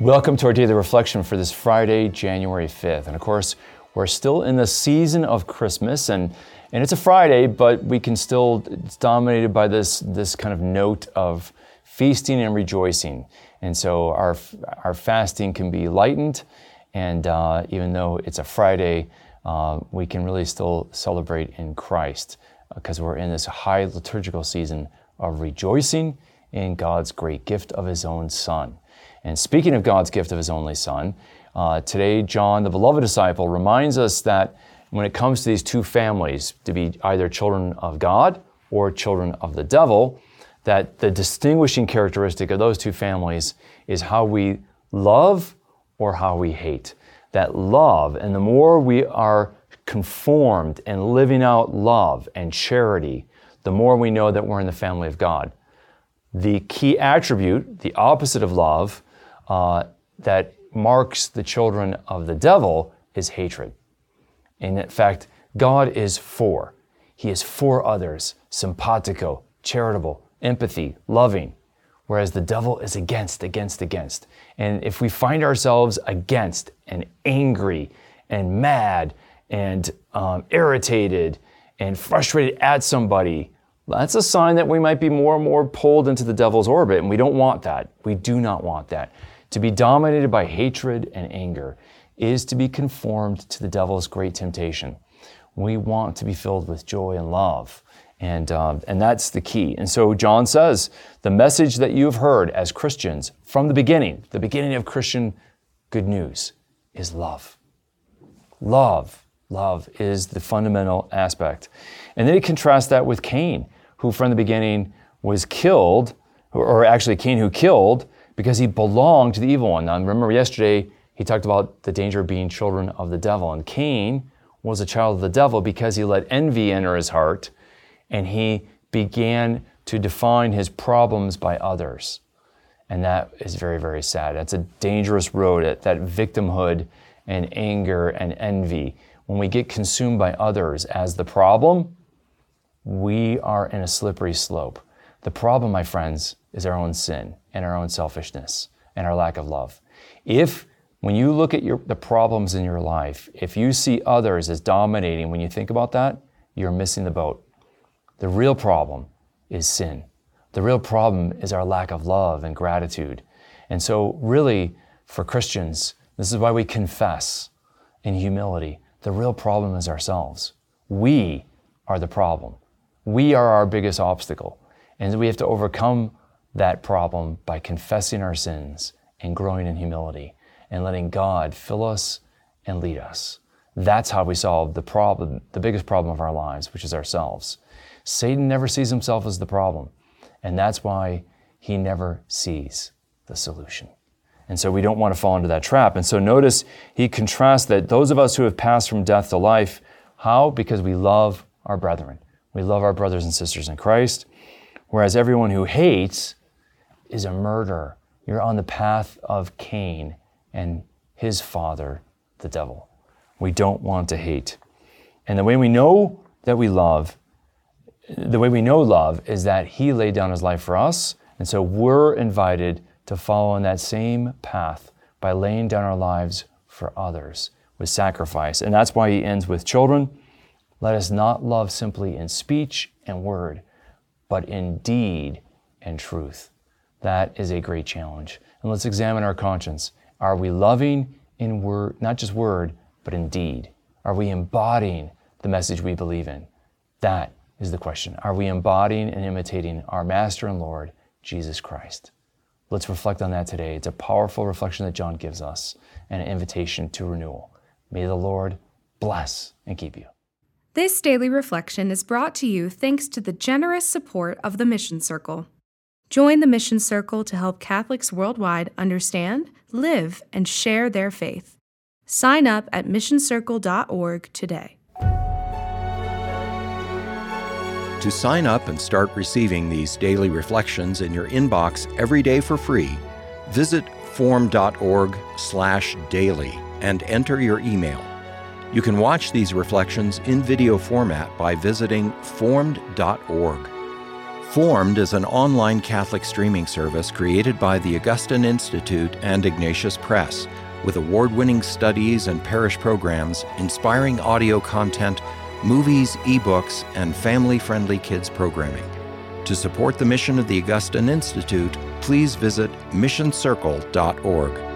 Welcome to our daily reflection for this Friday, January 5th. And of course, we're still in the season of Christmas, and, and it's a Friday, but we can still, it's dominated by this, this kind of note of feasting and rejoicing. And so our, our fasting can be lightened, and uh, even though it's a Friday, uh, we can really still celebrate in Christ because uh, we're in this high liturgical season of rejoicing in God's great gift of His own Son. And speaking of God's gift of His only Son, uh, today John, the beloved disciple, reminds us that when it comes to these two families, to be either children of God or children of the devil, that the distinguishing characteristic of those two families is how we love or how we hate. That love, and the more we are conformed and living out love and charity, the more we know that we're in the family of God. The key attribute, the opposite of love, uh, that marks the children of the devil is hatred. And in fact, God is for. He is for others, simpatico, charitable, empathy, loving, whereas the devil is against, against, against. And if we find ourselves against and angry and mad and um, irritated and frustrated at somebody, that's a sign that we might be more and more pulled into the devil's orbit, and we don't want that. We do not want that. To be dominated by hatred and anger is to be conformed to the devil's great temptation. We want to be filled with joy and love. And, uh, and that's the key. And so John says the message that you've heard as Christians from the beginning, the beginning of Christian good news, is love. Love. Love is the fundamental aspect. And then he contrasts that with Cain, who from the beginning was killed, or actually Cain who killed, because he belonged to the evil one. Now, remember yesterday, he talked about the danger of being children of the devil. And Cain was a child of the devil because he let envy enter his heart and he began to define his problems by others. And that is very, very sad. That's a dangerous road, that victimhood and anger and envy. When we get consumed by others as the problem, we are in a slippery slope. The problem, my friends, is our own sin and our own selfishness and our lack of love. If when you look at your, the problems in your life, if you see others as dominating, when you think about that, you're missing the boat. The real problem is sin. The real problem is our lack of love and gratitude. And so, really, for Christians, this is why we confess in humility. The real problem is ourselves. We are the problem. We are our biggest obstacle. And we have to overcome that problem by confessing our sins and growing in humility and letting God fill us and lead us. That's how we solve the problem, the biggest problem of our lives, which is ourselves. Satan never sees himself as the problem, and that's why he never sees the solution. And so we don't want to fall into that trap. And so notice he contrasts that those of us who have passed from death to life, how? Because we love our brethren. We love our brothers and sisters in Christ. Whereas everyone who hates is a murderer. You're on the path of Cain and his father, the devil. We don't want to hate. And the way we know that we love, the way we know love is that he laid down his life for us. And so we're invited to follow in that same path by laying down our lives for others with sacrifice. And that's why he ends with children. Let us not love simply in speech and word, but in deed and truth. That is a great challenge. And let's examine our conscience. Are we loving in word, not just word, but in deed? Are we embodying the message we believe in? That is the question. Are we embodying and imitating our Master and Lord, Jesus Christ? Let's reflect on that today. It's a powerful reflection that John gives us and an invitation to renewal. May the Lord bless and keep you. This daily reflection is brought to you thanks to the generous support of the Mission Circle. Join the Mission Circle to help Catholics worldwide understand, live, and share their faith. Sign up at missioncircle.org today. To sign up and start receiving these daily reflections in your inbox every day for free, visit formed.org/daily and enter your email. You can watch these reflections in video format by visiting formed.org. Formed is an online Catholic streaming service created by the Augustine Institute and Ignatius Press, with award winning studies and parish programs, inspiring audio content, movies, ebooks, and family friendly kids programming. To support the mission of the Augustine Institute, please visit missioncircle.org.